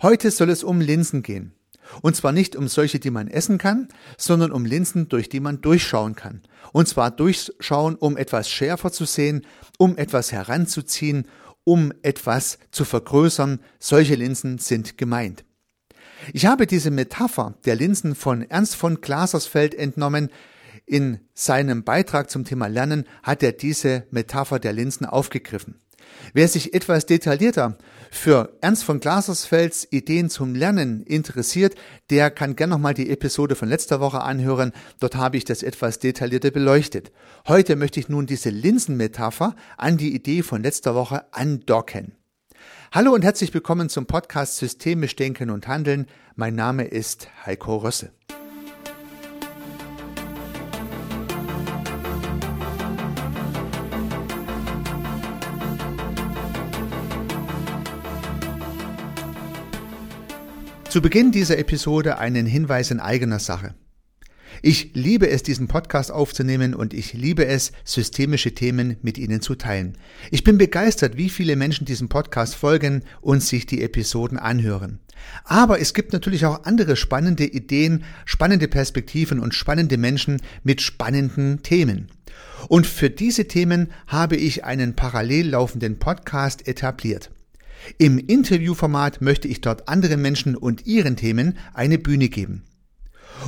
Heute soll es um Linsen gehen. Und zwar nicht um solche, die man essen kann, sondern um Linsen, durch die man durchschauen kann. Und zwar durchschauen, um etwas schärfer zu sehen, um etwas heranzuziehen, um etwas zu vergrößern. Solche Linsen sind gemeint. Ich habe diese Metapher der Linsen von Ernst von Glasersfeld entnommen. In seinem Beitrag zum Thema Lernen hat er diese Metapher der Linsen aufgegriffen. Wer sich etwas detaillierter für Ernst von Glasersfelds Ideen zum Lernen interessiert, der kann gern nochmal die Episode von letzter Woche anhören. Dort habe ich das etwas detaillierter beleuchtet. Heute möchte ich nun diese Linsenmetapher an die Idee von letzter Woche andocken. Hallo und herzlich willkommen zum Podcast Systemisch Denken und Handeln. Mein Name ist Heiko Rösse. Zu Beginn dieser Episode einen Hinweis in eigener Sache. Ich liebe es, diesen Podcast aufzunehmen und ich liebe es, systemische Themen mit Ihnen zu teilen. Ich bin begeistert, wie viele Menschen diesem Podcast folgen und sich die Episoden anhören. Aber es gibt natürlich auch andere spannende Ideen, spannende Perspektiven und spannende Menschen mit spannenden Themen. Und für diese Themen habe ich einen parallel laufenden Podcast etabliert. Im Interviewformat möchte ich dort anderen Menschen und ihren Themen eine Bühne geben.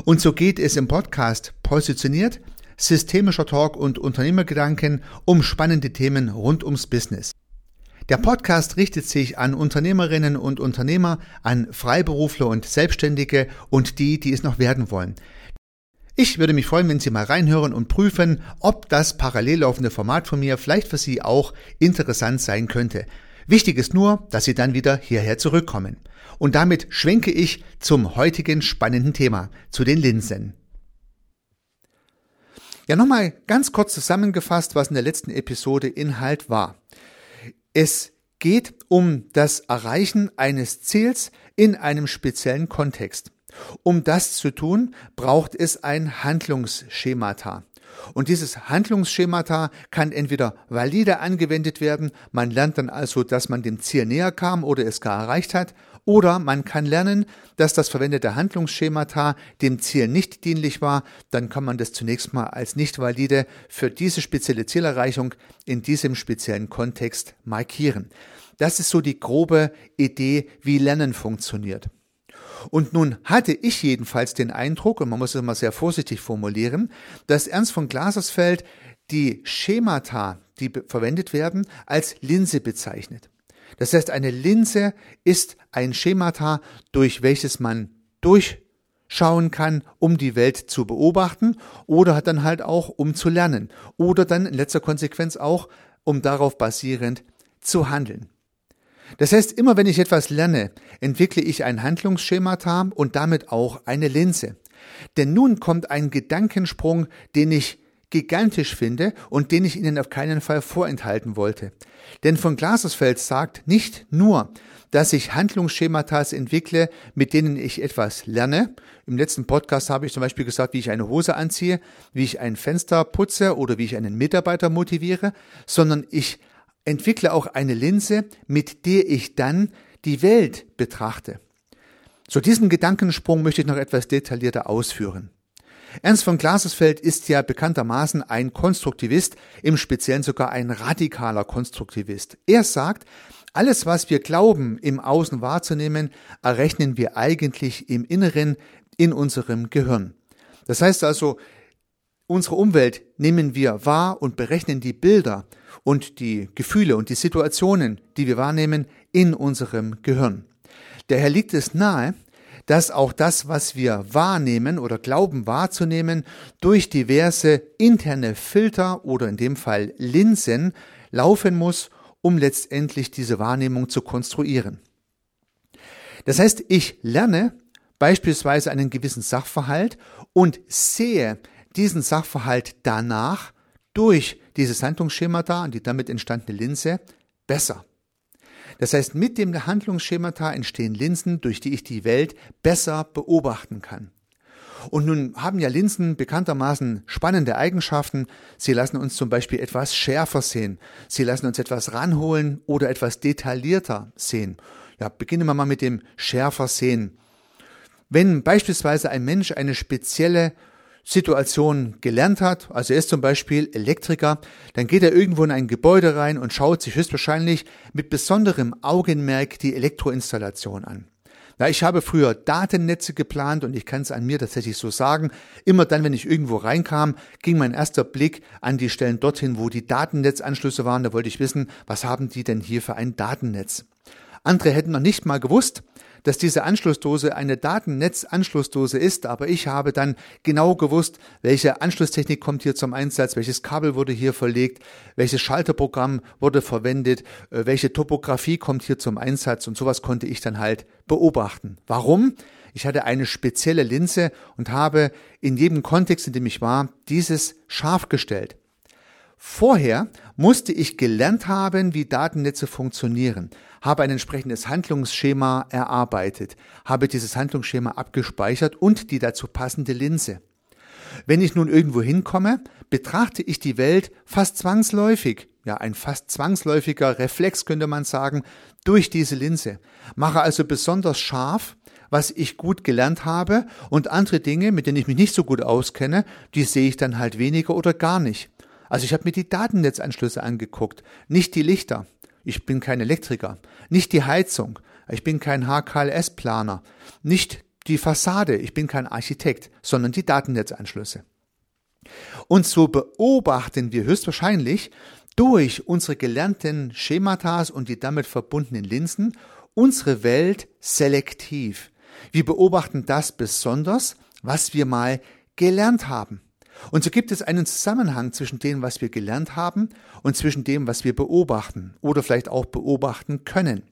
Und so geht es im Podcast positioniert, systemischer Talk und Unternehmergedanken um spannende Themen rund ums Business. Der Podcast richtet sich an Unternehmerinnen und Unternehmer, an Freiberufler und Selbstständige und die, die es noch werden wollen. Ich würde mich freuen, wenn Sie mal reinhören und prüfen, ob das parallel laufende Format von mir vielleicht für Sie auch interessant sein könnte. Wichtig ist nur, dass Sie dann wieder hierher zurückkommen. Und damit schwenke ich zum heutigen spannenden Thema, zu den Linsen. Ja, nochmal ganz kurz zusammengefasst, was in der letzten Episode Inhalt war. Es geht um das Erreichen eines Ziels in einem speziellen Kontext. Um das zu tun, braucht es ein Handlungsschemata. Und dieses Handlungsschemata kann entweder valide angewendet werden, man lernt dann also, dass man dem Ziel näher kam oder es gar erreicht hat, oder man kann lernen, dass das verwendete Handlungsschemata dem Ziel nicht dienlich war, dann kann man das zunächst mal als nicht valide für diese spezielle Zielerreichung in diesem speziellen Kontext markieren. Das ist so die grobe Idee, wie Lernen funktioniert. Und nun hatte ich jedenfalls den Eindruck, und man muss es mal sehr vorsichtig formulieren, dass Ernst von Glasersfeld die Schemata, die verwendet werden, als Linse bezeichnet. Das heißt, eine Linse ist ein Schemata, durch welches man durchschauen kann, um die Welt zu beobachten oder hat dann halt auch, um zu lernen oder dann in letzter Konsequenz auch, um darauf basierend zu handeln. Das heißt, immer wenn ich etwas lerne, entwickle ich ein Handlungsschemata und damit auch eine Linse. Denn nun kommt ein Gedankensprung, den ich gigantisch finde und den ich Ihnen auf keinen Fall vorenthalten wollte. Denn von Glasersfeld sagt nicht nur, dass ich Handlungsschematas entwickle, mit denen ich etwas lerne. Im letzten Podcast habe ich zum Beispiel gesagt, wie ich eine Hose anziehe, wie ich ein Fenster putze oder wie ich einen Mitarbeiter motiviere, sondern ich entwickle auch eine Linse, mit der ich dann die Welt betrachte. Zu diesem Gedankensprung möchte ich noch etwas detaillierter ausführen. Ernst von Glasersfeld ist ja bekanntermaßen ein Konstruktivist, im Speziellen sogar ein radikaler Konstruktivist. Er sagt, alles, was wir glauben, im Außen wahrzunehmen, errechnen wir eigentlich im Inneren, in unserem Gehirn. Das heißt also, unsere Umwelt nehmen wir wahr und berechnen die Bilder und die Gefühle und die Situationen, die wir wahrnehmen, in unserem Gehirn. Daher liegt es nahe, dass auch das, was wir wahrnehmen oder glauben wahrzunehmen, durch diverse interne Filter oder in dem Fall Linsen laufen muss, um letztendlich diese Wahrnehmung zu konstruieren. Das heißt, ich lerne beispielsweise einen gewissen Sachverhalt und sehe diesen Sachverhalt danach durch dieses Handlungsschemata und die damit entstandene Linse besser. Das heißt, mit dem Handlungsschemata entstehen Linsen, durch die ich die Welt besser beobachten kann. Und nun haben ja Linsen bekanntermaßen spannende Eigenschaften. Sie lassen uns zum Beispiel etwas schärfer sehen. Sie lassen uns etwas ranholen oder etwas detaillierter sehen. Ja, beginnen wir mal mit dem schärfer sehen. Wenn beispielsweise ein Mensch eine spezielle Situation gelernt hat, also er ist zum Beispiel Elektriker, dann geht er irgendwo in ein Gebäude rein und schaut sich höchstwahrscheinlich mit besonderem Augenmerk die Elektroinstallation an. Na, ich habe früher Datennetze geplant und ich kann es an mir tatsächlich so sagen. Immer dann, wenn ich irgendwo reinkam, ging mein erster Blick an die Stellen dorthin, wo die Datennetzanschlüsse waren. Da wollte ich wissen, was haben die denn hier für ein Datennetz? Andere hätten noch nicht mal gewusst, dass diese Anschlussdose eine Datennetzanschlussdose ist, aber ich habe dann genau gewusst, welche Anschlusstechnik kommt hier zum Einsatz, welches Kabel wurde hier verlegt, welches Schalterprogramm wurde verwendet, äh, welche Topografie kommt hier zum Einsatz und sowas konnte ich dann halt beobachten. Warum? Ich hatte eine spezielle Linse und habe in jedem Kontext, in dem ich war, dieses scharf gestellt. Vorher musste ich gelernt haben, wie Datennetze funktionieren, habe ein entsprechendes Handlungsschema erarbeitet, habe dieses Handlungsschema abgespeichert und die dazu passende Linse. Wenn ich nun irgendwo hinkomme, betrachte ich die Welt fast zwangsläufig, ja ein fast zwangsläufiger Reflex könnte man sagen, durch diese Linse, mache also besonders scharf, was ich gut gelernt habe und andere Dinge, mit denen ich mich nicht so gut auskenne, die sehe ich dann halt weniger oder gar nicht. Also ich habe mir die Datennetzanschlüsse angeguckt, nicht die Lichter. Ich bin kein Elektriker. Nicht die Heizung. Ich bin kein HKLS-Planer. Nicht die Fassade. Ich bin kein Architekt, sondern die Datennetzanschlüsse. Und so beobachten wir höchstwahrscheinlich durch unsere gelernten Schematas und die damit verbundenen Linsen unsere Welt selektiv. Wir beobachten das besonders, was wir mal gelernt haben. Und so gibt es einen Zusammenhang zwischen dem, was wir gelernt haben und zwischen dem, was wir beobachten oder vielleicht auch beobachten können.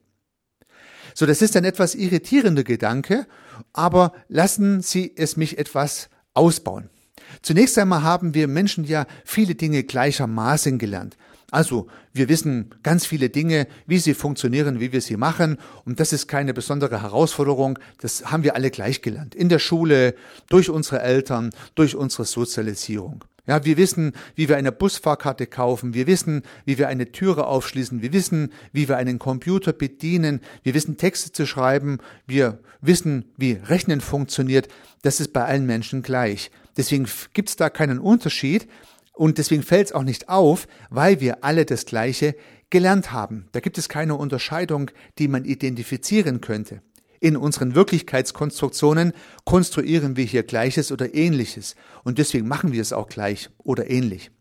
So, das ist ein etwas irritierender Gedanke, aber lassen Sie es mich etwas ausbauen. Zunächst einmal haben wir Menschen ja viele Dinge gleichermaßen gelernt. Also, wir wissen ganz viele Dinge, wie sie funktionieren, wie wir sie machen. Und das ist keine besondere Herausforderung. Das haben wir alle gleich gelernt. In der Schule, durch unsere Eltern, durch unsere Sozialisierung. Ja, wir wissen, wie wir eine Busfahrkarte kaufen. Wir wissen, wie wir eine Türe aufschließen. Wir wissen, wie wir einen Computer bedienen. Wir wissen, Texte zu schreiben. Wir wissen, wie Rechnen funktioniert. Das ist bei allen Menschen gleich. Deswegen gibt es da keinen Unterschied. Und deswegen fällt es auch nicht auf, weil wir alle das Gleiche gelernt haben. Da gibt es keine Unterscheidung, die man identifizieren könnte. In unseren Wirklichkeitskonstruktionen konstruieren wir hier Gleiches oder Ähnliches. Und deswegen machen wir es auch gleich oder ähnlich.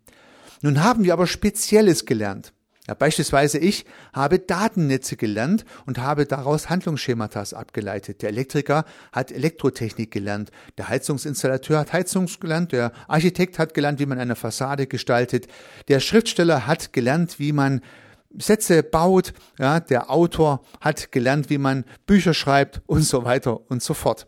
Nun haben wir aber Spezielles gelernt. Ja, beispielsweise ich habe Datennetze gelernt und habe daraus Handlungsschematas abgeleitet. Der Elektriker hat Elektrotechnik gelernt, der Heizungsinstallateur hat Heizung gelernt, der Architekt hat gelernt, wie man eine Fassade gestaltet, der Schriftsteller hat gelernt, wie man Sätze baut, ja, der Autor hat gelernt, wie man Bücher schreibt und so weiter und so fort.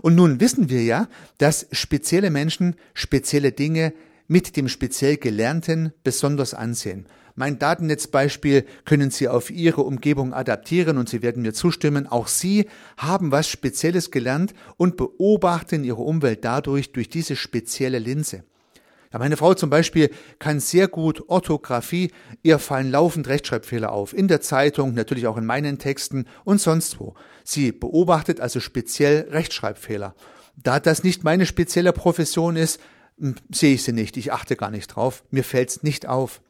Und nun wissen wir ja, dass spezielle Menschen spezielle Dinge mit dem speziell Gelernten besonders ansehen. Mein Datennetzbeispiel können Sie auf Ihre Umgebung adaptieren und Sie werden mir zustimmen. Auch Sie haben was Spezielles gelernt und beobachten Ihre Umwelt dadurch durch diese spezielle Linse. Ja, meine Frau zum Beispiel kann sehr gut Orthographie. Ihr fallen laufend Rechtschreibfehler auf. In der Zeitung, natürlich auch in meinen Texten und sonst wo. Sie beobachtet also speziell Rechtschreibfehler. Da das nicht meine spezielle Profession ist, hm, sehe ich sie nicht. Ich achte gar nicht drauf. Mir fällt's nicht auf.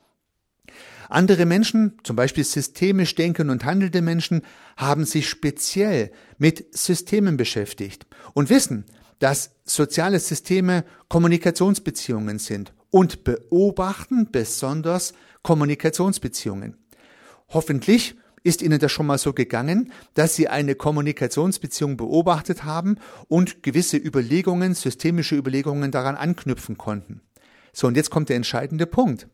Andere Menschen, zum Beispiel systemisch denkende und handelnde Menschen, haben sich speziell mit Systemen beschäftigt und wissen, dass soziale Systeme Kommunikationsbeziehungen sind und beobachten besonders Kommunikationsbeziehungen. Hoffentlich ist Ihnen das schon mal so gegangen, dass Sie eine Kommunikationsbeziehung beobachtet haben und gewisse Überlegungen, systemische Überlegungen daran anknüpfen konnten. So, und jetzt kommt der entscheidende Punkt.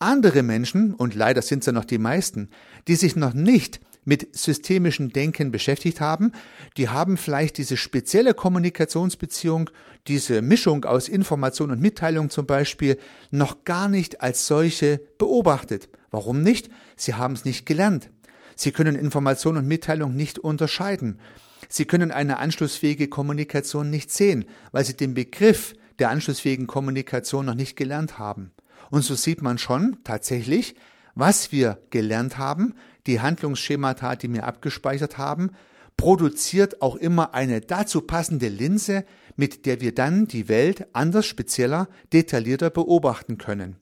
Andere Menschen, und leider sind es ja noch die meisten, die sich noch nicht mit systemischem Denken beschäftigt haben, die haben vielleicht diese spezielle Kommunikationsbeziehung, diese Mischung aus Information und Mitteilung zum Beispiel, noch gar nicht als solche beobachtet. Warum nicht? Sie haben es nicht gelernt. Sie können Information und Mitteilung nicht unterscheiden. Sie können eine anschlussfähige Kommunikation nicht sehen, weil Sie den Begriff der anschlussfähigen Kommunikation noch nicht gelernt haben. Und so sieht man schon tatsächlich, was wir gelernt haben, die Handlungsschemata, die wir abgespeichert haben, produziert auch immer eine dazu passende Linse, mit der wir dann die Welt anders, spezieller, detaillierter beobachten können.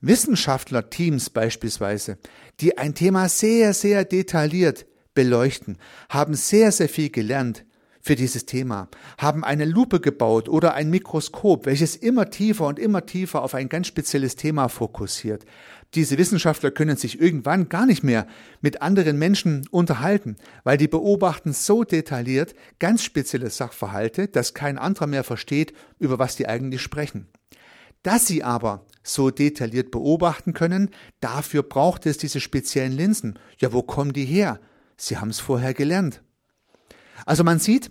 Wissenschaftlerteams beispielsweise, die ein Thema sehr, sehr detailliert beleuchten, haben sehr, sehr viel gelernt für dieses Thema, haben eine Lupe gebaut oder ein Mikroskop, welches immer tiefer und immer tiefer auf ein ganz spezielles Thema fokussiert. Diese Wissenschaftler können sich irgendwann gar nicht mehr mit anderen Menschen unterhalten, weil die beobachten so detailliert ganz spezielle Sachverhalte, dass kein anderer mehr versteht, über was die eigentlich sprechen. Dass sie aber so detailliert beobachten können, dafür braucht es diese speziellen Linsen. Ja, wo kommen die her? Sie haben es vorher gelernt. Also man sieht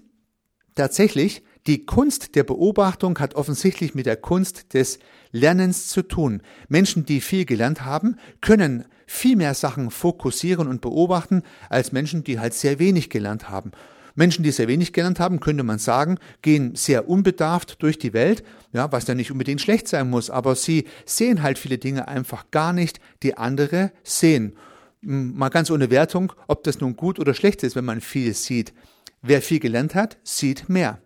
tatsächlich, die Kunst der Beobachtung hat offensichtlich mit der Kunst des Lernens zu tun. Menschen, die viel gelernt haben, können viel mehr Sachen fokussieren und beobachten als Menschen, die halt sehr wenig gelernt haben. Menschen, die sehr wenig gelernt haben, könnte man sagen, gehen sehr unbedarft durch die Welt, ja, was ja nicht unbedingt schlecht sein muss, aber sie sehen halt viele Dinge einfach gar nicht, die andere sehen. Mal ganz ohne Wertung, ob das nun gut oder schlecht ist, wenn man viel sieht. Wer viel gelernt hat, sieht mehr.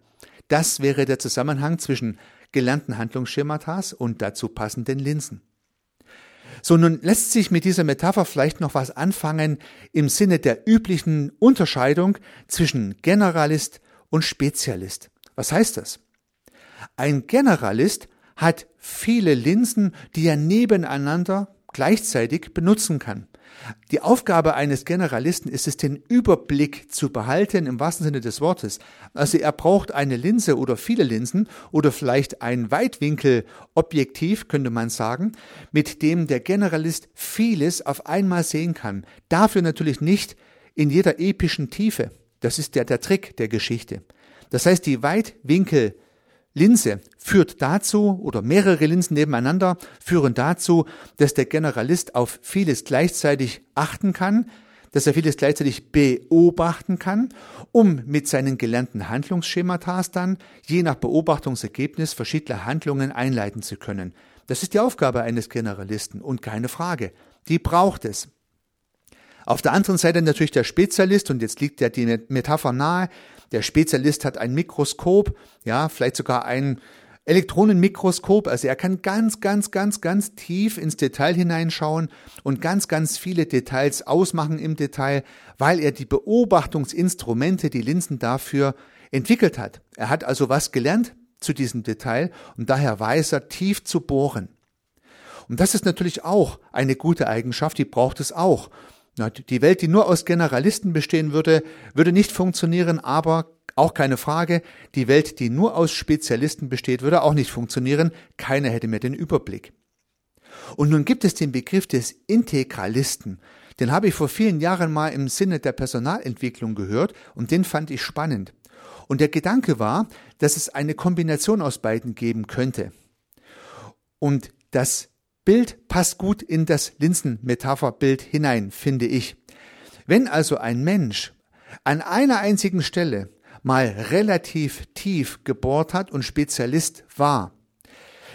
Das wäre der Zusammenhang zwischen gelernten Handlungsschematas und dazu passenden Linsen. So, nun lässt sich mit dieser Metapher vielleicht noch was anfangen im Sinne der üblichen Unterscheidung zwischen Generalist und Spezialist. Was heißt das? Ein Generalist hat viele Linsen, die er nebeneinander gleichzeitig benutzen kann. Die Aufgabe eines Generalisten ist es, den Überblick zu behalten im wahrsten Sinne des Wortes. Also er braucht eine Linse oder viele Linsen oder vielleicht ein Weitwinkelobjektiv, könnte man sagen, mit dem der Generalist vieles auf einmal sehen kann. Dafür natürlich nicht in jeder epischen Tiefe. Das ist der, der Trick der Geschichte. Das heißt, die Weitwinkel Linse führt dazu, oder mehrere Linsen nebeneinander führen dazu, dass der Generalist auf vieles gleichzeitig achten kann, dass er vieles gleichzeitig beobachten kann, um mit seinen gelernten Handlungsschematas dann, je nach Beobachtungsergebnis, verschiedene Handlungen einleiten zu können. Das ist die Aufgabe eines Generalisten und keine Frage. Die braucht es. Auf der anderen Seite natürlich der Spezialist, und jetzt liegt ja die Metapher nahe, der Spezialist hat ein Mikroskop, ja, vielleicht sogar ein Elektronenmikroskop, also er kann ganz, ganz, ganz, ganz tief ins Detail hineinschauen und ganz, ganz viele Details ausmachen im Detail, weil er die Beobachtungsinstrumente, die Linsen dafür entwickelt hat. Er hat also was gelernt zu diesem Detail und daher weiß er tief zu bohren. Und das ist natürlich auch eine gute Eigenschaft, die braucht es auch. Die Welt, die nur aus Generalisten bestehen würde, würde nicht funktionieren, aber auch keine Frage, die Welt, die nur aus Spezialisten besteht, würde auch nicht funktionieren. Keiner hätte mehr den Überblick. Und nun gibt es den Begriff des Integralisten. Den habe ich vor vielen Jahren mal im Sinne der Personalentwicklung gehört und den fand ich spannend. Und der Gedanke war, dass es eine Kombination aus beiden geben könnte. Und das Bild passt gut in das Linsenmetapherbild hinein, finde ich. Wenn also ein Mensch an einer einzigen Stelle mal relativ tief gebohrt hat und Spezialist war,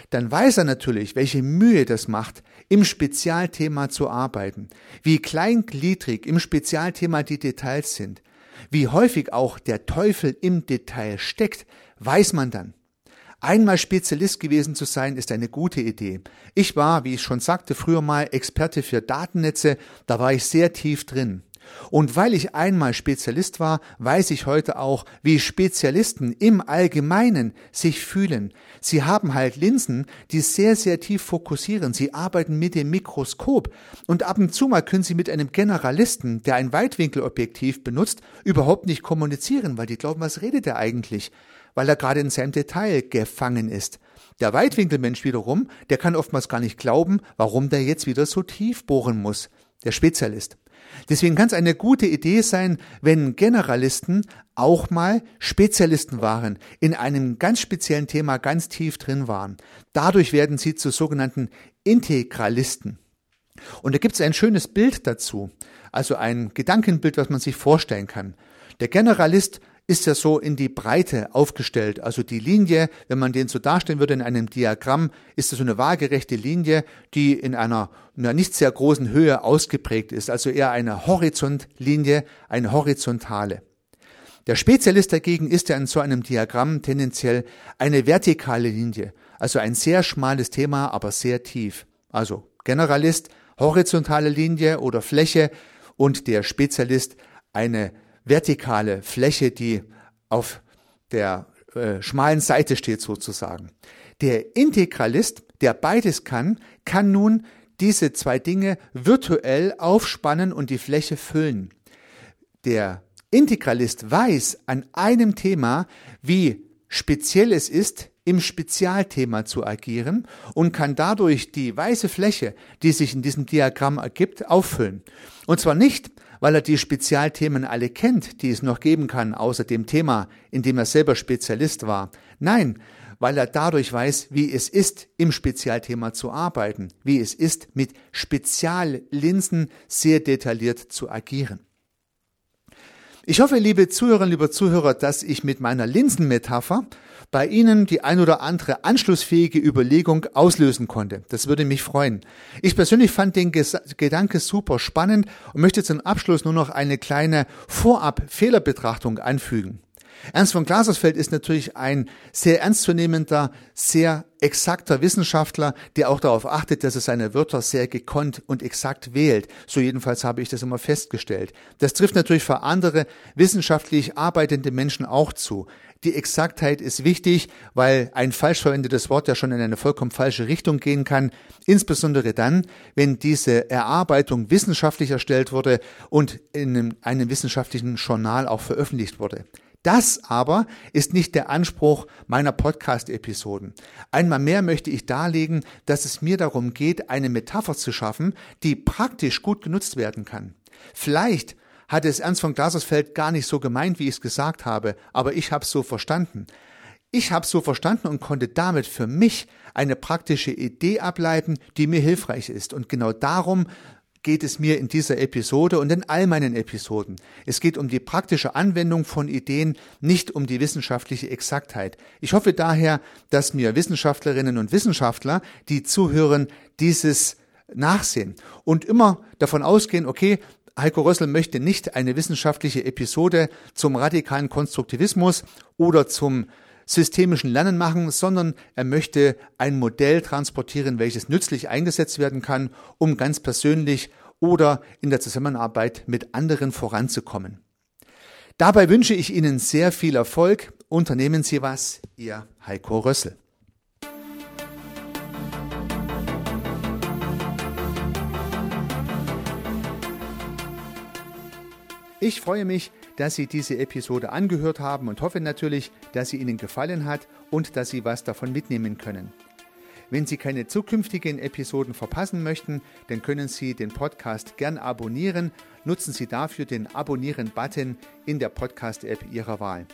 dann weiß er natürlich, welche Mühe das macht, im Spezialthema zu arbeiten, wie kleingliedrig im Spezialthema die Details sind, wie häufig auch der Teufel im Detail steckt, weiß man dann. Einmal Spezialist gewesen zu sein, ist eine gute Idee. Ich war, wie ich schon sagte, früher mal Experte für Datennetze, da war ich sehr tief drin. Und weil ich einmal Spezialist war, weiß ich heute auch, wie Spezialisten im Allgemeinen sich fühlen. Sie haben halt Linsen, die sehr, sehr tief fokussieren. Sie arbeiten mit dem Mikroskop. Und ab und zu mal können sie mit einem Generalisten, der ein Weitwinkelobjektiv benutzt, überhaupt nicht kommunizieren, weil die glauben, was redet er eigentlich? weil er gerade in seinem Detail gefangen ist. Der Weitwinkelmensch wiederum, der kann oftmals gar nicht glauben, warum der jetzt wieder so tief bohren muss. Der Spezialist. Deswegen kann es eine gute Idee sein, wenn Generalisten auch mal Spezialisten waren, in einem ganz speziellen Thema ganz tief drin waren. Dadurch werden sie zu sogenannten Integralisten. Und da gibt es ein schönes Bild dazu, also ein Gedankenbild, was man sich vorstellen kann. Der Generalist ist ja so in die Breite aufgestellt. Also die Linie, wenn man den so darstellen würde in einem Diagramm, ist das so eine waagerechte Linie, die in einer, einer nicht sehr großen Höhe ausgeprägt ist. Also eher eine Horizontlinie, eine horizontale. Der Spezialist dagegen ist ja in so einem Diagramm tendenziell eine vertikale Linie. Also ein sehr schmales Thema, aber sehr tief. Also Generalist, horizontale Linie oder Fläche und der Spezialist eine vertikale Fläche, die auf der äh, schmalen Seite steht sozusagen. Der Integralist, der beides kann, kann nun diese zwei Dinge virtuell aufspannen und die Fläche füllen. Der Integralist weiß an einem Thema, wie speziell es ist, im Spezialthema zu agieren und kann dadurch die weiße Fläche, die sich in diesem Diagramm ergibt, auffüllen. Und zwar nicht, weil er die Spezialthemen alle kennt, die es noch geben kann, außer dem Thema, in dem er selber Spezialist war. Nein, weil er dadurch weiß, wie es ist, im Spezialthema zu arbeiten, wie es ist, mit Speziallinsen sehr detailliert zu agieren. Ich hoffe, liebe Zuhörerinnen, liebe Zuhörer, dass ich mit meiner Linsenmetapher bei Ihnen die ein oder andere anschlussfähige Überlegung auslösen konnte. Das würde mich freuen. Ich persönlich fand den Ges Gedanke super spannend und möchte zum Abschluss nur noch eine kleine Vorab-Fehlerbetrachtung anfügen. Ernst von Glasersfeld ist natürlich ein sehr ernstzunehmender, sehr exakter Wissenschaftler, der auch darauf achtet, dass er seine Wörter sehr gekonnt und exakt wählt. So jedenfalls habe ich das immer festgestellt. Das trifft natürlich für andere wissenschaftlich arbeitende Menschen auch zu. Die Exaktheit ist wichtig, weil ein falsch verwendetes Wort ja schon in eine vollkommen falsche Richtung gehen kann, insbesondere dann, wenn diese Erarbeitung wissenschaftlich erstellt wurde und in einem wissenschaftlichen Journal auch veröffentlicht wurde. Das aber ist nicht der Anspruch meiner Podcast-Episoden. Einmal mehr möchte ich darlegen, dass es mir darum geht, eine Metapher zu schaffen, die praktisch gut genutzt werden kann. Vielleicht hat es Ernst von Glasersfeld gar nicht so gemeint, wie ich es gesagt habe, aber ich habe es so verstanden. Ich habe es so verstanden und konnte damit für mich eine praktische Idee ableiten, die mir hilfreich ist. Und genau darum geht es mir in dieser Episode und in all meinen Episoden. Es geht um die praktische Anwendung von Ideen, nicht um die wissenschaftliche Exaktheit. Ich hoffe daher, dass mir Wissenschaftlerinnen und Wissenschaftler, die zuhören, dieses nachsehen und immer davon ausgehen, okay, Heiko Rössel möchte nicht eine wissenschaftliche Episode zum radikalen Konstruktivismus oder zum systemischen Lernen machen, sondern er möchte ein Modell transportieren, welches nützlich eingesetzt werden kann, um ganz persönlich oder in der Zusammenarbeit mit anderen voranzukommen. Dabei wünsche ich Ihnen sehr viel Erfolg. Unternehmen Sie was, Ihr Heiko Rössel. Ich freue mich, dass Sie diese Episode angehört haben und hoffe natürlich, dass sie Ihnen gefallen hat und dass Sie was davon mitnehmen können. Wenn Sie keine zukünftigen Episoden verpassen möchten, dann können Sie den Podcast gern abonnieren. Nutzen Sie dafür den Abonnieren-Button in der Podcast-App Ihrer Wahl.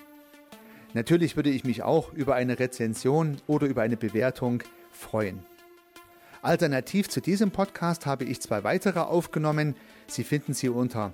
Natürlich würde ich mich auch über eine Rezension oder über eine Bewertung freuen. Alternativ zu diesem Podcast habe ich zwei weitere aufgenommen. Sie finden sie unter